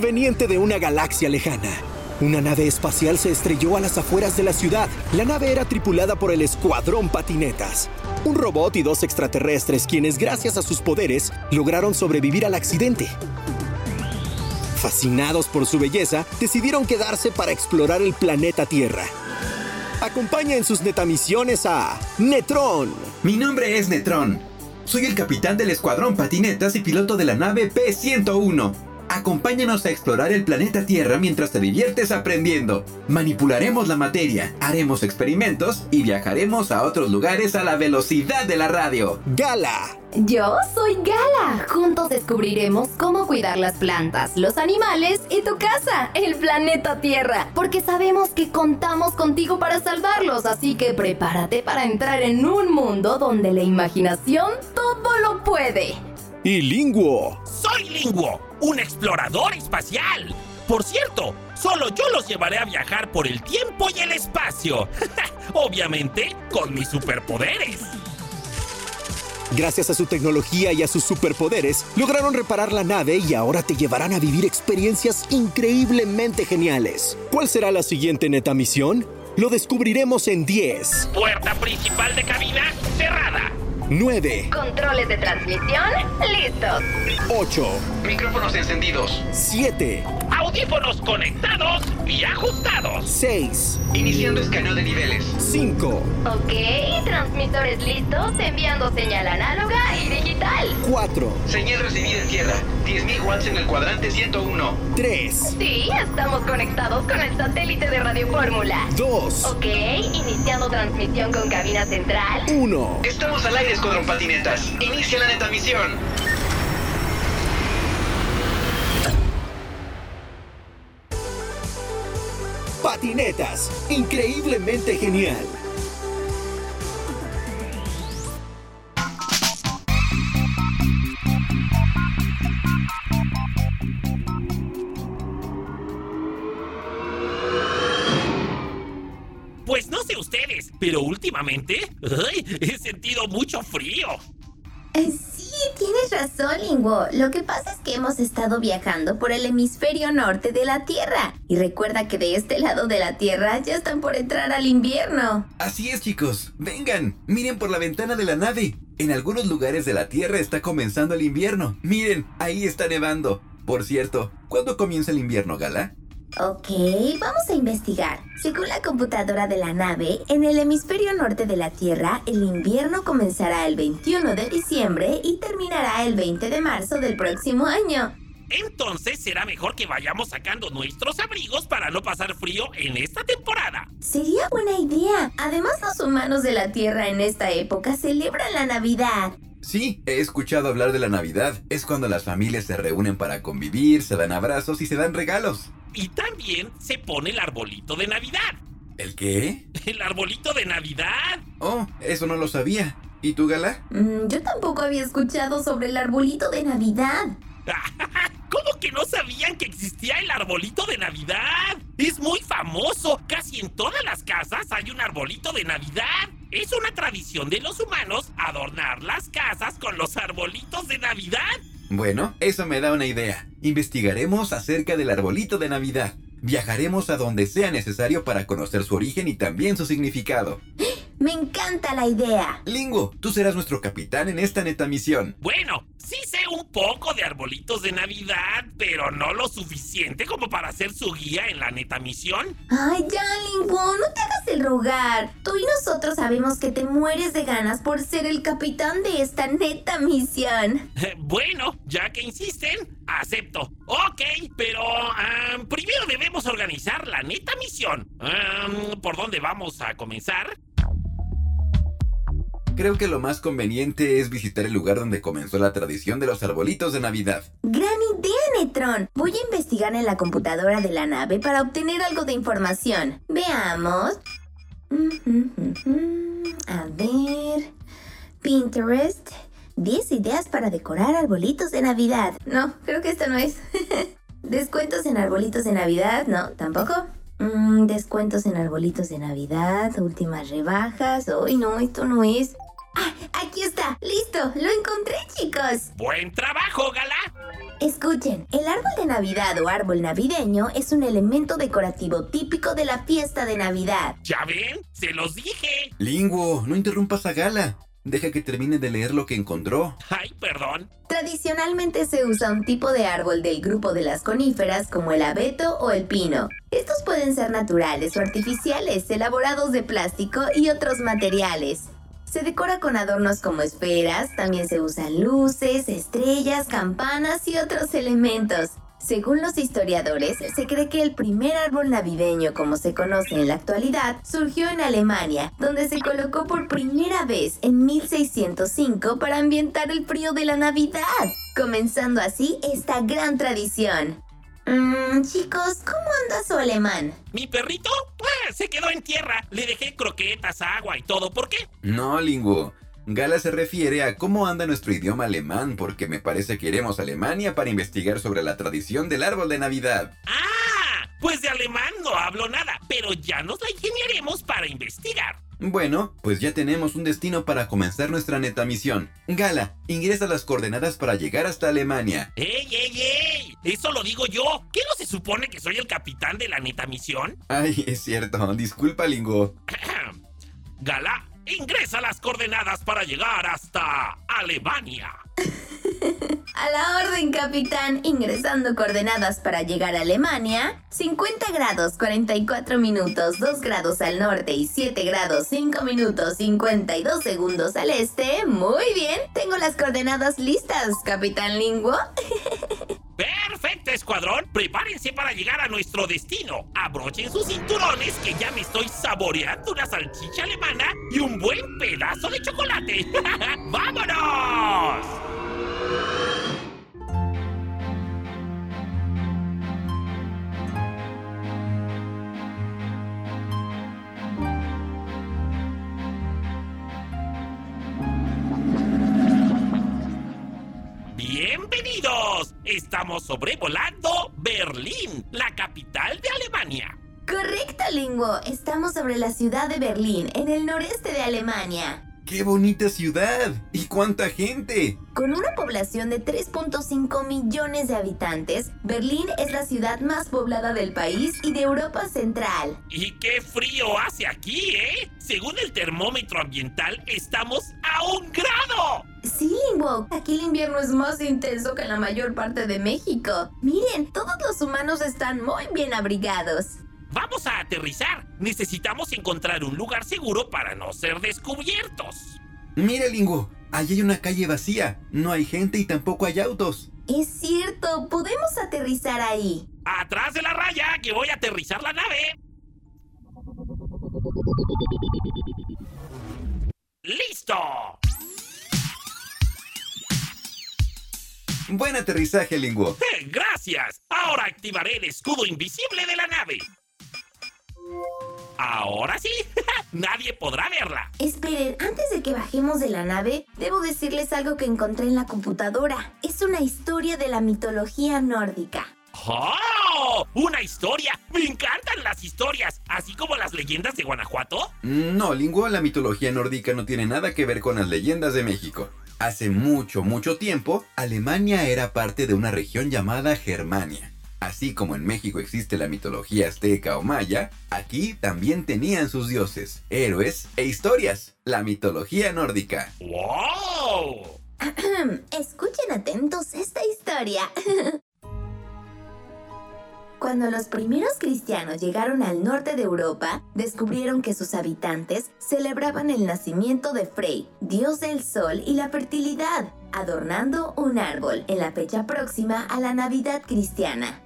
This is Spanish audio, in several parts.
proveniente de una galaxia lejana. Una nave espacial se estrelló a las afueras de la ciudad. La nave era tripulada por el Escuadrón Patinetas, un robot y dos extraterrestres quienes gracias a sus poderes lograron sobrevivir al accidente. Fascinados por su belleza, decidieron quedarse para explorar el planeta Tierra. Acompaña en sus netamisiones a Netron. Mi nombre es Netron. Soy el capitán del Escuadrón Patinetas y piloto de la nave P-101. Acompáñanos a explorar el planeta Tierra mientras te diviertes aprendiendo. Manipularemos la materia, haremos experimentos y viajaremos a otros lugares a la velocidad de la radio. Gala. Yo soy Gala. Juntos descubriremos cómo cuidar las plantas, los animales y tu casa, el planeta Tierra. Porque sabemos que contamos contigo para salvarlos, así que prepárate para entrar en un mundo donde la imaginación todo lo puede. Y Linguo. Soy Linguo, un explorador espacial. Por cierto, solo yo los llevaré a viajar por el tiempo y el espacio. Obviamente, con mis superpoderes. Gracias a su tecnología y a sus superpoderes, lograron reparar la nave y ahora te llevarán a vivir experiencias increíblemente geniales. ¿Cuál será la siguiente neta misión? Lo descubriremos en 10, Puerta principal de cabina cerrada. 9, Controles de transmisión listos. 8, Micrófonos encendidos. 7, Audífonos conectados y ajustados. 6, Iniciando escaneo de niveles. 5, Ok, transmisores listos, enviando señal análoga y digital. 4, Señal recibida en tierra. 10.000 watts en el cuadrante 101. 3, Sí, estamos conectados con el satélite de Radio Fórmula. 2, Ok, iniciando transmisión con cabina central. 1. Estamos al aire, Escuadrón Patinetas. Inicia la neta misión. Patinetas, increíblemente genial. Pues no sé ustedes, pero últimamente he sentido mucho frío. Razón. Lo que pasa es que hemos estado viajando por el hemisferio norte de la Tierra. Y recuerda que de este lado de la Tierra ya están por entrar al invierno. Así es, chicos. Vengan, miren por la ventana de la nave. En algunos lugares de la Tierra está comenzando el invierno. Miren, ahí está nevando. Por cierto, ¿cuándo comienza el invierno, Gala? Ok, vamos a investigar. Según la computadora de la nave, en el hemisferio norte de la Tierra, el invierno comenzará el 21 de diciembre y terminará el 20 de marzo del próximo año. Entonces será mejor que vayamos sacando nuestros abrigos para no pasar frío en esta temporada. Sería buena idea. Además, los humanos de la Tierra en esta época celebran la Navidad. Sí, he escuchado hablar de la Navidad. Es cuando las familias se reúnen para convivir, se dan abrazos y se dan regalos. Y también se pone el arbolito de Navidad. ¿El qué? ¿El arbolito de Navidad? Oh, eso no lo sabía. ¿Y tú, Gala? Mm, yo tampoco había escuchado sobre el arbolito de Navidad. ¿Cómo que no sabían que existía el arbolito de Navidad? Es muy famoso. Casi en todas las casas hay un arbolito de Navidad. Es una tradición de los humanos adornar las casas con los arbolitos de Navidad. Bueno, eso me da una idea. Investigaremos acerca del arbolito de Navidad. Viajaremos a donde sea necesario para conocer su origen y también su significado. Me encanta la idea. Lingo, tú serás nuestro capitán en esta neta misión. Bueno, sí sé un poco de arbolitos de Navidad, pero no lo suficiente como para ser su guía en la neta misión. Ay, ya, Linguo, no te hagas el rogar. Tú y nosotros sabemos que te mueres de ganas por ser el capitán de esta neta misión. Bueno, ya que insisten, acepto. Ok, pero primero debemos organizar la neta misión. ¿Por dónde vamos a comenzar? Creo que lo más conveniente es visitar el lugar donde comenzó la tradición de los arbolitos de Navidad. Gran idea, Netron. Voy a investigar en la computadora de la nave para obtener algo de información. Veamos. A ver. Pinterest. 10 ideas para decorar arbolitos de Navidad. No, creo que esto no es. Descuentos en arbolitos de Navidad. No, tampoco. Mm, descuentos en arbolitos de Navidad. Últimas rebajas. Uy, no, esto no es. Ah, aquí está. Listo. Lo encontré, chicos. Buen trabajo, Gala. Escuchen, el árbol de Navidad o árbol navideño es un elemento decorativo típico de la fiesta de Navidad. ¿Ya ven? ¡Se los dije! Linguo, no interrumpas a Gala. Deja que termine de leer lo que encontró. Ay, perdón. Tradicionalmente se usa un tipo de árbol del grupo de las coníferas como el abeto o el pino. Estos pueden ser naturales o artificiales, elaborados de plástico y otros materiales. Se decora con adornos como esferas, también se usan luces, estrellas, campanas y otros elementos. Según los historiadores, se cree que el primer árbol navideño como se conoce en la actualidad surgió en Alemania, donde se colocó por primera vez en 1605 para ambientar el frío de la Navidad, comenzando así esta gran tradición. Mmm, chicos, ¿cómo anda su alemán? ¿Mi perrito? Ah, se quedó en tierra. Le dejé croquetas, agua y todo. ¿Por qué? No, Linguo. Gala se refiere a cómo anda nuestro idioma alemán porque me parece que iremos a Alemania para investigar sobre la tradición del árbol de Navidad. ¡Ah! Pues de alemán no hablo nada, pero ya nos la ingeniaremos para investigar. Bueno, pues ya tenemos un destino para comenzar nuestra neta misión. Gala, ingresa las coordenadas para llegar hasta Alemania. ¡Ey, ey, ey! Eso lo digo yo. ¿Qué no se supone que soy el capitán de la neta misión? Ay, es cierto. Disculpa, Lingo. Gala, Ingresa las coordenadas para llegar hasta Alemania. A la orden, capitán. Ingresando coordenadas para llegar a Alemania. 50 grados 44 minutos 2 grados al norte y 7 grados 5 minutos 52 segundos al este. Muy bien. Tengo las coordenadas listas, capitán Linguo. Perfecto, escuadrón. Prepárense para llegar a nuestro destino. Abrochen sus cinturones que ya me estoy saboreando una salchicha alemana y un buen pedazo de chocolate. ¡Vámonos! Estamos sobrevolando Berlín, la capital de Alemania. Correcto, Linguo. Estamos sobre la ciudad de Berlín, en el noreste de Alemania. ¡Qué bonita ciudad! ¿Y cuánta gente? Con una población de 3.5 millones de habitantes, Berlín es la ciudad más poblada del país y de Europa Central. ¿Y qué frío hace aquí, eh? Según el termómetro ambiental, estamos a un grado. Sí, Linguo. Aquí el invierno es más intenso que en la mayor parte de México. Miren, todos los humanos están muy bien abrigados. Vamos a aterrizar. Necesitamos encontrar un lugar seguro para no ser descubiertos. Mira, Lingo, allí hay una calle vacía. No hay gente y tampoco hay autos. Es cierto, podemos aterrizar ahí. Atrás de la raya, que voy a aterrizar la nave. ¡Listo! Buen aterrizaje, Linguo. Gracias. Ahora activaré el escudo invisible de la nave. Ahora sí, nadie podrá verla. Esperen, antes de que bajemos de la nave, debo decirles algo que encontré en la computadora. Es una historia de la mitología nórdica. ¡Oh! ¡Una historia! ¡Me encantan las historias! ¿Así como las leyendas de Guanajuato? No, Linguo, la mitología nórdica no tiene nada que ver con las leyendas de México. Hace mucho, mucho tiempo, Alemania era parte de una región llamada Germania. Así como en México existe la mitología azteca o maya, aquí también tenían sus dioses, héroes e historias, la mitología nórdica. ¡Wow! Escuchen atentos esta historia. Cuando los primeros cristianos llegaron al norte de Europa, descubrieron que sus habitantes celebraban el nacimiento de Frey, dios del sol y la fertilidad, adornando un árbol en la fecha próxima a la Navidad cristiana.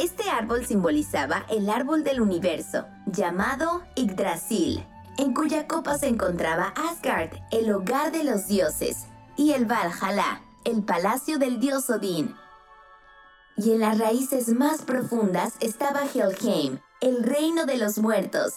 Este árbol simbolizaba el árbol del universo, llamado Yggdrasil, en cuya copa se encontraba Asgard, el hogar de los dioses, y el Valhalla, el palacio del dios Odín. Y en las raíces más profundas estaba Helheim, el reino de los muertos.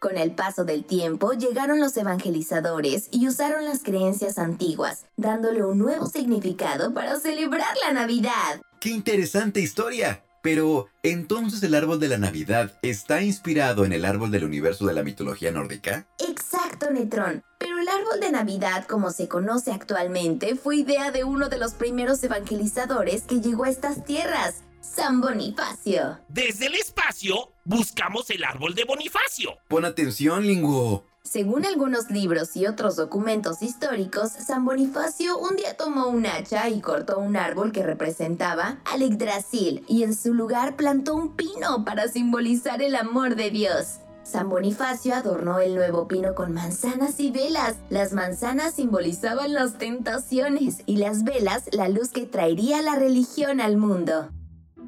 Con el paso del tiempo llegaron los evangelizadores y usaron las creencias antiguas, dándole un nuevo significado para celebrar la Navidad. ¡Qué interesante historia! Pero, ¿entonces el árbol de la Navidad está inspirado en el árbol del universo de la mitología nórdica? Exacto, Netrón. Pero el árbol de Navidad, como se conoce actualmente, fue idea de uno de los primeros evangelizadores que llegó a estas tierras, San Bonifacio. Desde el espacio, buscamos el árbol de Bonifacio. Pon atención, Linguo. Según algunos libros y otros documentos históricos, San Bonifacio un día tomó un hacha y cortó un árbol que representaba al Yggdrasil y en su lugar plantó un pino para simbolizar el amor de Dios. San Bonifacio adornó el nuevo pino con manzanas y velas. Las manzanas simbolizaban las tentaciones y las velas la luz que traería la religión al mundo.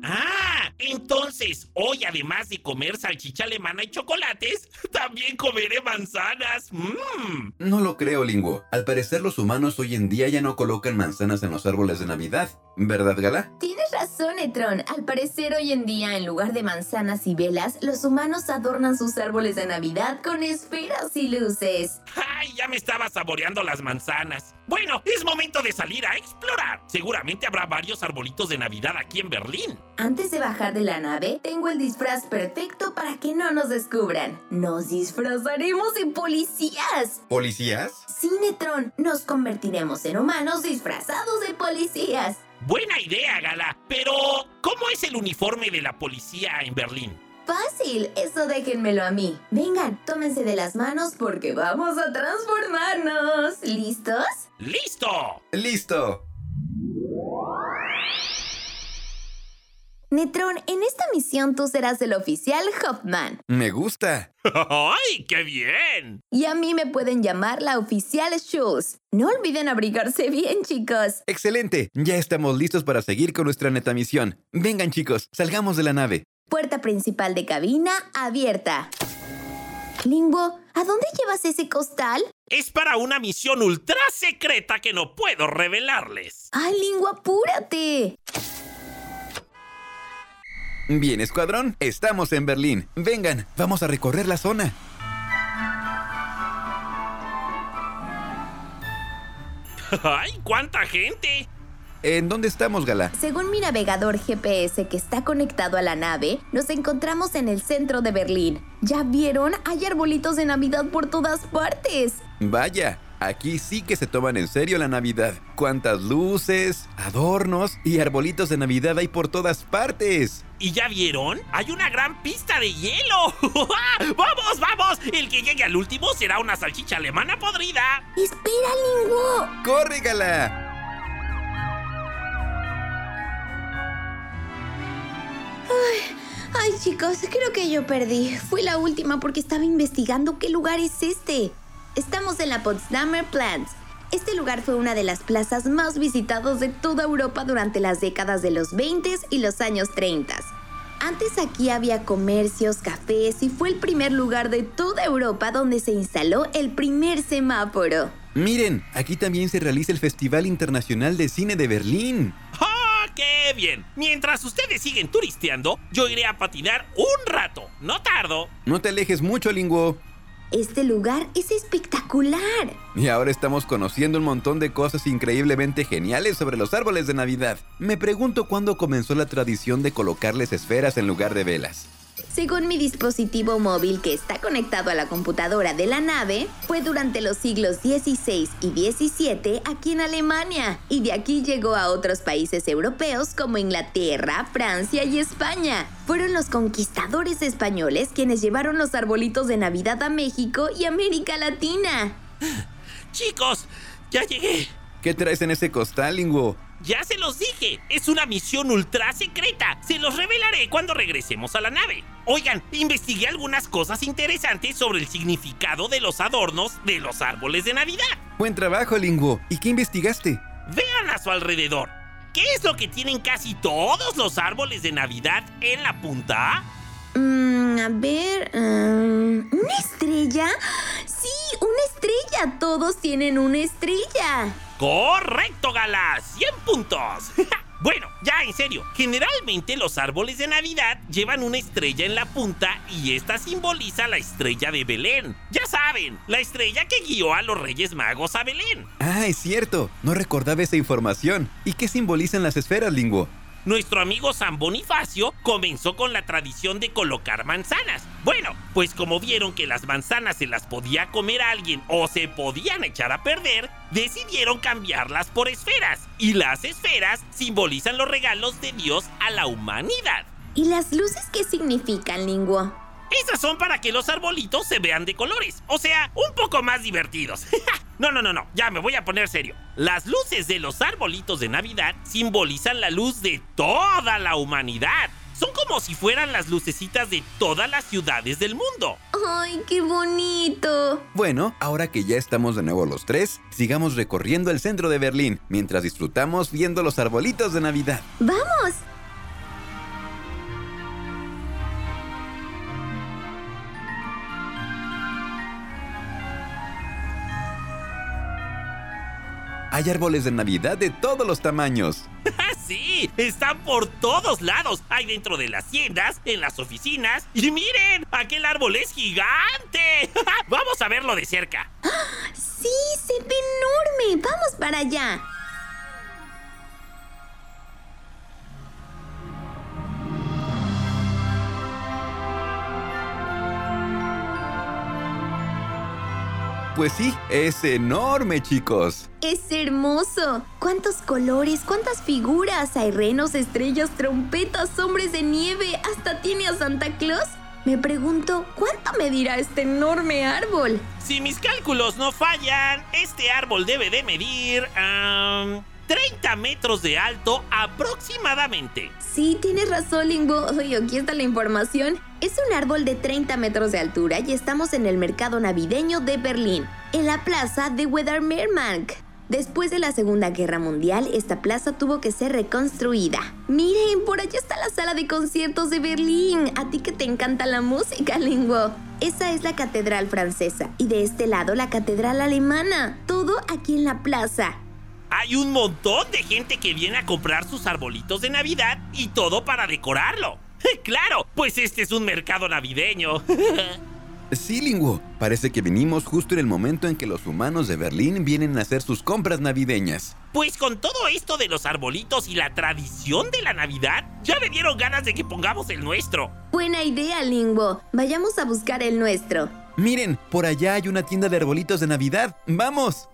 Ah, entonces, hoy además de comer salchicha alemana y chocolates, también comeré manzanas. Mmm. No lo creo, Linguo. Al parecer los humanos hoy en día ya no colocan manzanas en los árboles de Navidad. ¿Verdad, Gala? Tienes razón, Etron. Al parecer hoy en día, en lugar de manzanas y velas, los humanos adornan sus árboles de Navidad con esferas y luces. ¡Ay, ya me estaba saboreando las manzanas! Bueno, es momento de salir a explorar. Seguramente habrá varios arbolitos de Navidad aquí en Berlín. Antes de bajar de la nave, tengo el disfraz perfecto para que no nos descubran. Nos disfrazaremos de policías. ¿Policías? Sí, Netron, nos convertiremos en humanos disfrazados de policías. Buena idea, Gala. Pero, ¿cómo es el uniforme de la policía en Berlín? Fácil, eso déjenmelo a mí. Vengan, tómense de las manos porque vamos a transformarnos. ¿Listos? ¡Listo! ¡Listo! Netron, en esta misión tú serás el oficial Hoffman. Me gusta. ¡Ay, qué bien! Y a mí me pueden llamar la oficial Schultz. No olviden abrigarse bien, chicos. Excelente. Ya estamos listos para seguir con nuestra neta misión. Vengan, chicos, salgamos de la nave. Puerta principal de cabina abierta. Linguo, ¿a dónde llevas ese costal? Es para una misión ultra secreta que no puedo revelarles. ¡Ay, Linguo, apúrate! Bien, escuadrón, estamos en Berlín. Vengan, vamos a recorrer la zona. ¡Ay, cuánta gente! ¿En dónde estamos, Gala? Según mi navegador GPS que está conectado a la nave, nos encontramos en el centro de Berlín. ¿Ya vieron? Hay arbolitos de Navidad por todas partes. Vaya, aquí sí que se toman en serio la Navidad. Cuántas luces, adornos y arbolitos de Navidad hay por todas partes. ¿Y ya vieron? Hay una gran pista de hielo. ¡Vamos, vamos! El que llegue al último será una salchicha alemana podrida. ¡Espera, Linguo! ¡Corre, Gala! Ay, chicos, creo que yo perdí. Fui la última porque estaba investigando qué lugar es este. Estamos en la Potsdamer Platz. Este lugar fue una de las plazas más visitadas de toda Europa durante las décadas de los 20 y los años 30. Antes aquí había comercios, cafés y fue el primer lugar de toda Europa donde se instaló el primer semáforo. Miren, aquí también se realiza el Festival Internacional de Cine de Berlín. ¡Ah, qué bien! Mientras ustedes siguen turisteando, yo iré a patinar un rato. No tardo. No te alejes mucho, Linguo. Este lugar es espectacular. Y ahora estamos conociendo un montón de cosas increíblemente geniales sobre los árboles de Navidad. Me pregunto cuándo comenzó la tradición de colocarles esferas en lugar de velas. Según mi dispositivo móvil que está conectado a la computadora de la nave, fue durante los siglos XVI y XVII aquí en Alemania, y de aquí llegó a otros países europeos como Inglaterra, Francia y España. Fueron los conquistadores españoles quienes llevaron los arbolitos de Navidad a México y América Latina. Chicos, ya llegué. ¿Qué traes en ese costal, Linguo? Ya se los dije, es una misión ultra secreta. Se los revelaré cuando regresemos a la nave. Oigan, investigué algunas cosas interesantes sobre el significado de los adornos de los árboles de Navidad. Buen trabajo, Linguo. ¿Y qué investigaste? Vean a su alrededor. ¿Qué es lo que tienen casi todos los árboles de Navidad en la punta? Mm, a ver... mm, ¿Una estrella? Estrella. Todos tienen una estrella. Correcto, Gala. 100 puntos. bueno, ya en serio. Generalmente los árboles de Navidad llevan una estrella en la punta y esta simboliza la estrella de Belén. Ya saben, la estrella que guió a los Reyes Magos a Belén. Ah, es cierto. No recordaba esa información. ¿Y qué simbolizan las esferas, Linguo? Nuestro amigo San Bonifacio comenzó con la tradición de colocar manzanas. Bueno, pues como vieron que las manzanas se las podía comer alguien o se podían echar a perder, decidieron cambiarlas por esferas. Y las esferas simbolizan los regalos de Dios a la humanidad. ¿Y las luces qué significan, Linguo? Esas son para que los arbolitos se vean de colores, o sea, un poco más divertidos. no, no, no, no, ya me voy a poner serio. Las luces de los arbolitos de Navidad simbolizan la luz de toda la humanidad. Son como si fueran las lucecitas de todas las ciudades del mundo. ¡Ay, qué bonito! Bueno, ahora que ya estamos de nuevo los tres, sigamos recorriendo el centro de Berlín mientras disfrutamos viendo los arbolitos de Navidad. ¡Vamos! Hay árboles de Navidad de todos los tamaños. sí, están por todos lados. Hay dentro de las tiendas, en las oficinas. Y miren, aquel árbol es gigante. Vamos a verlo de cerca. Sí, se ve enorme. Vamos para allá. Pues sí, es enorme, chicos. Es hermoso. ¿Cuántos colores? ¿Cuántas figuras? Hay renos, estrellas, trompetas, hombres de nieve. Hasta tiene a Santa Claus. Me pregunto, ¿cuánto medirá este enorme árbol? Si mis cálculos no fallan, este árbol debe de medir... 30 metros de alto aproximadamente. Sí, tienes razón, Limbo. Oye, aquí está la información. Es un árbol de 30 metros de altura y estamos en el mercado navideño de Berlín, en la plaza de Wedermeermark. Después de la Segunda Guerra Mundial, esta plaza tuvo que ser reconstruida. Miren, por allá está la sala de conciertos de Berlín. A ti que te encanta la música, Lingo. Esa es la catedral francesa y de este lado la catedral alemana. Todo aquí en la plaza. Hay un montón de gente que viene a comprar sus arbolitos de Navidad y todo para decorarlo. ¡Claro! Pues este es un mercado navideño. Sí, Linguo. Parece que venimos justo en el momento en que los humanos de Berlín vienen a hacer sus compras navideñas. Pues con todo esto de los arbolitos y la tradición de la Navidad, ya me dieron ganas de que pongamos el nuestro. Buena idea, Linguo. Vayamos a buscar el nuestro. Miren, por allá hay una tienda de arbolitos de Navidad. ¡Vamos!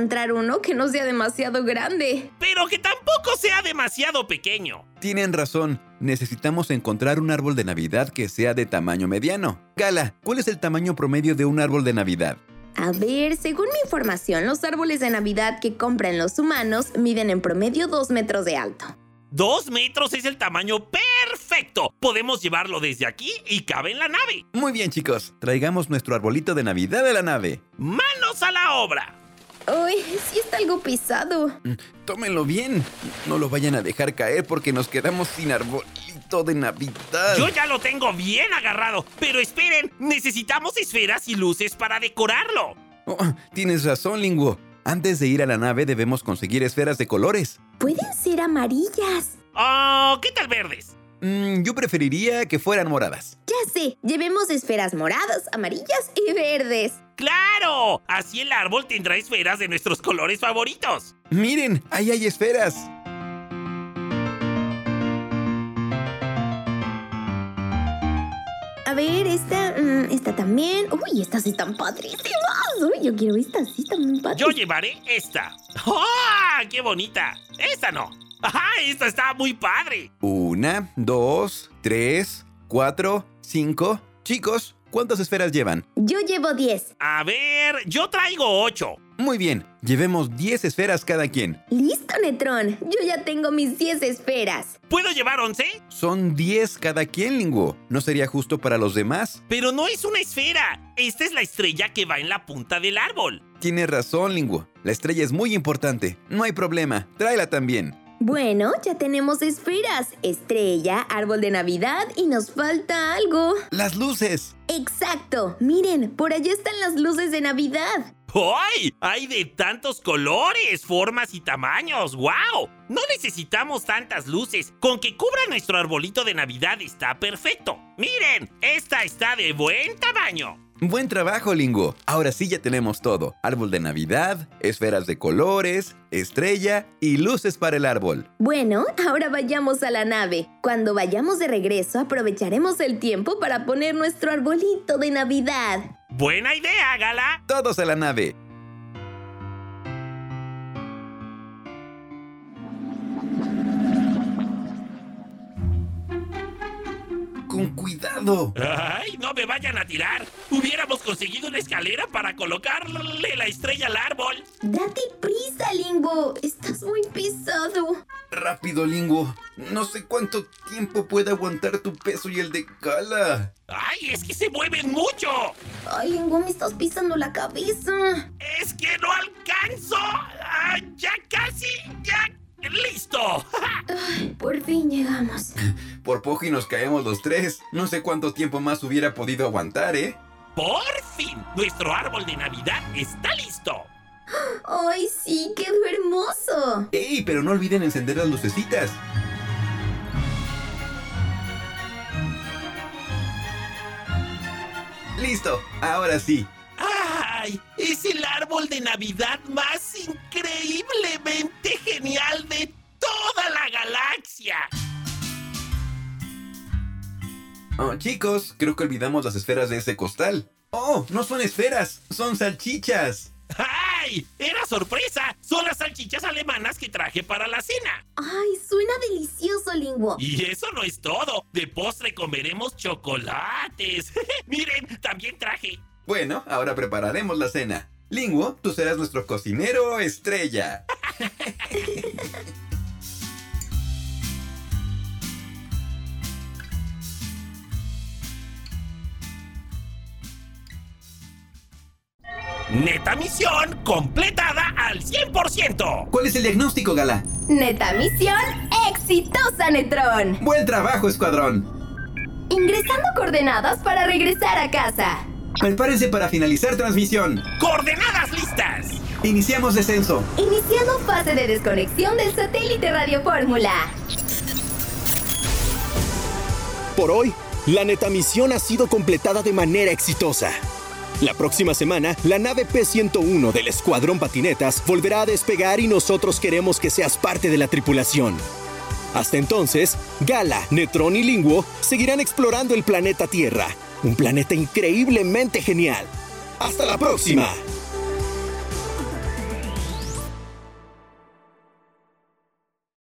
Encontrar uno que no sea demasiado grande. Pero que tampoco sea demasiado pequeño. Tienen razón, necesitamos encontrar un árbol de Navidad que sea de tamaño mediano. Gala, ¿cuál es el tamaño promedio de un árbol de Navidad? A ver, según mi información, los árboles de Navidad que compran los humanos miden en promedio 2 metros de alto. Dos metros es el tamaño perfecto. Podemos llevarlo desde aquí y cabe en la nave. Muy bien, chicos. Traigamos nuestro arbolito de Navidad de la nave. ¡Manos a la obra! Uy, sí está algo pisado. Mm, tómenlo bien. No lo vayan a dejar caer porque nos quedamos sin arbolito de Navidad. Yo ya lo tengo bien agarrado. Pero esperen, necesitamos esferas y luces para decorarlo. Oh, tienes razón, Linguo. Antes de ir a la nave debemos conseguir esferas de colores. Pueden ser amarillas. Oh, ¿qué tal verdes? Mm, yo preferiría que fueran moradas. Ya sé, llevemos esferas moradas, amarillas y verdes. ¡Claro! Así el árbol tendrá esferas de nuestros colores favoritos. Miren, ahí hay esferas. A ver, esta, mm, esta también. Uy, estas están padrísimas. Uy, yo quiero estas, sí, están padres. Yo llevaré esta. ¡Ah! ¡Qué bonita! Esta no. ¡Ajá! Esta está muy padre. Una, dos, tres, cuatro, cinco. Chicos, ¿cuántas esferas llevan? Yo llevo diez. A ver, yo traigo ocho. Muy bien, llevemos 10 esferas cada quien. Listo, Netrón. Yo ya tengo mis 10 esferas. ¿Puedo llevar 11? Son 10 cada quien, Linguo. ¿No sería justo para los demás? Pero no es una esfera. Esta es la estrella que va en la punta del árbol. Tienes razón, Linguo. La estrella es muy importante. No hay problema. Tráela también. Bueno, ya tenemos esferas, estrella, árbol de Navidad y nos falta algo. Las luces. Exacto. Miren, por allá están las luces de Navidad. ¡Ay! Hay de tantos colores, formas y tamaños. ¡Wow! No necesitamos tantas luces. Con que cubra nuestro arbolito de Navidad está perfecto. Miren, esta está de buen tamaño. Buen trabajo, Lingo. Ahora sí ya tenemos todo. Árbol de Navidad, esferas de colores, estrella y luces para el árbol. Bueno, ahora vayamos a la nave. Cuando vayamos de regreso aprovecharemos el tiempo para poner nuestro arbolito de Navidad. Buena idea, Gala. Todos a la nave. Con cuidado. ¡Ay, no me vayan a tirar! Hubiéramos conseguido una escalera para colocarle la estrella al árbol. Date prisa, Limbo. Estás muy pesado. Rápido, Lingo. No sé cuánto tiempo puede aguantar tu peso y el de Gala. ¡Ay, es que se mueven mucho! Ay, Limbo, me estás pisando la cabeza. ¡Es que no alcanzo! Ah, ¡Ya casi! ¡Ya! ¡Listo! Ay, por fin llegamos. Por poco y nos caemos los tres. No sé cuánto tiempo más hubiera podido aguantar, ¿eh? ¡Por fin! Nuestro árbol de Navidad está listo. Ay, sí, quedó hermoso. ¡Ey! Pero no olviden encender las lucecitas. ¡Listo! Ahora sí. ¡Ay! Es el árbol de Navidad más increíblemente genial de toda la galaxia. Oh, chicos, creo que olvidamos las esferas de ese costal. ¡Oh! No son esferas, son salchichas. ¡Ay! ¡Era sorpresa! Son las salchichas alemanas que traje para la cena. Ay, suena delicioso, Limbo. Y eso no es todo. De postre comeremos chocolates. Miren, también traje. Bueno, ahora prepararemos la cena. Linguo, tú serás nuestro cocinero estrella. Neta misión completada al 100%. ¿Cuál es el diagnóstico, Gala? Neta misión exitosa, Netrón. Buen trabajo, escuadrón. Ingresando coordenadas para regresar a casa. Prepárense para finalizar transmisión. ¡Coordenadas listas! Iniciamos descenso. Iniciando fase de desconexión del satélite Radio Fórmula. Por hoy, la netamisión ha sido completada de manera exitosa. La próxima semana, la nave P-101 del Escuadrón Patinetas volverá a despegar y nosotros queremos que seas parte de la tripulación. Hasta entonces, Gala, Netrón y Linguo seguirán explorando el planeta Tierra, un planeta increíblemente genial. ¡Hasta la próxima!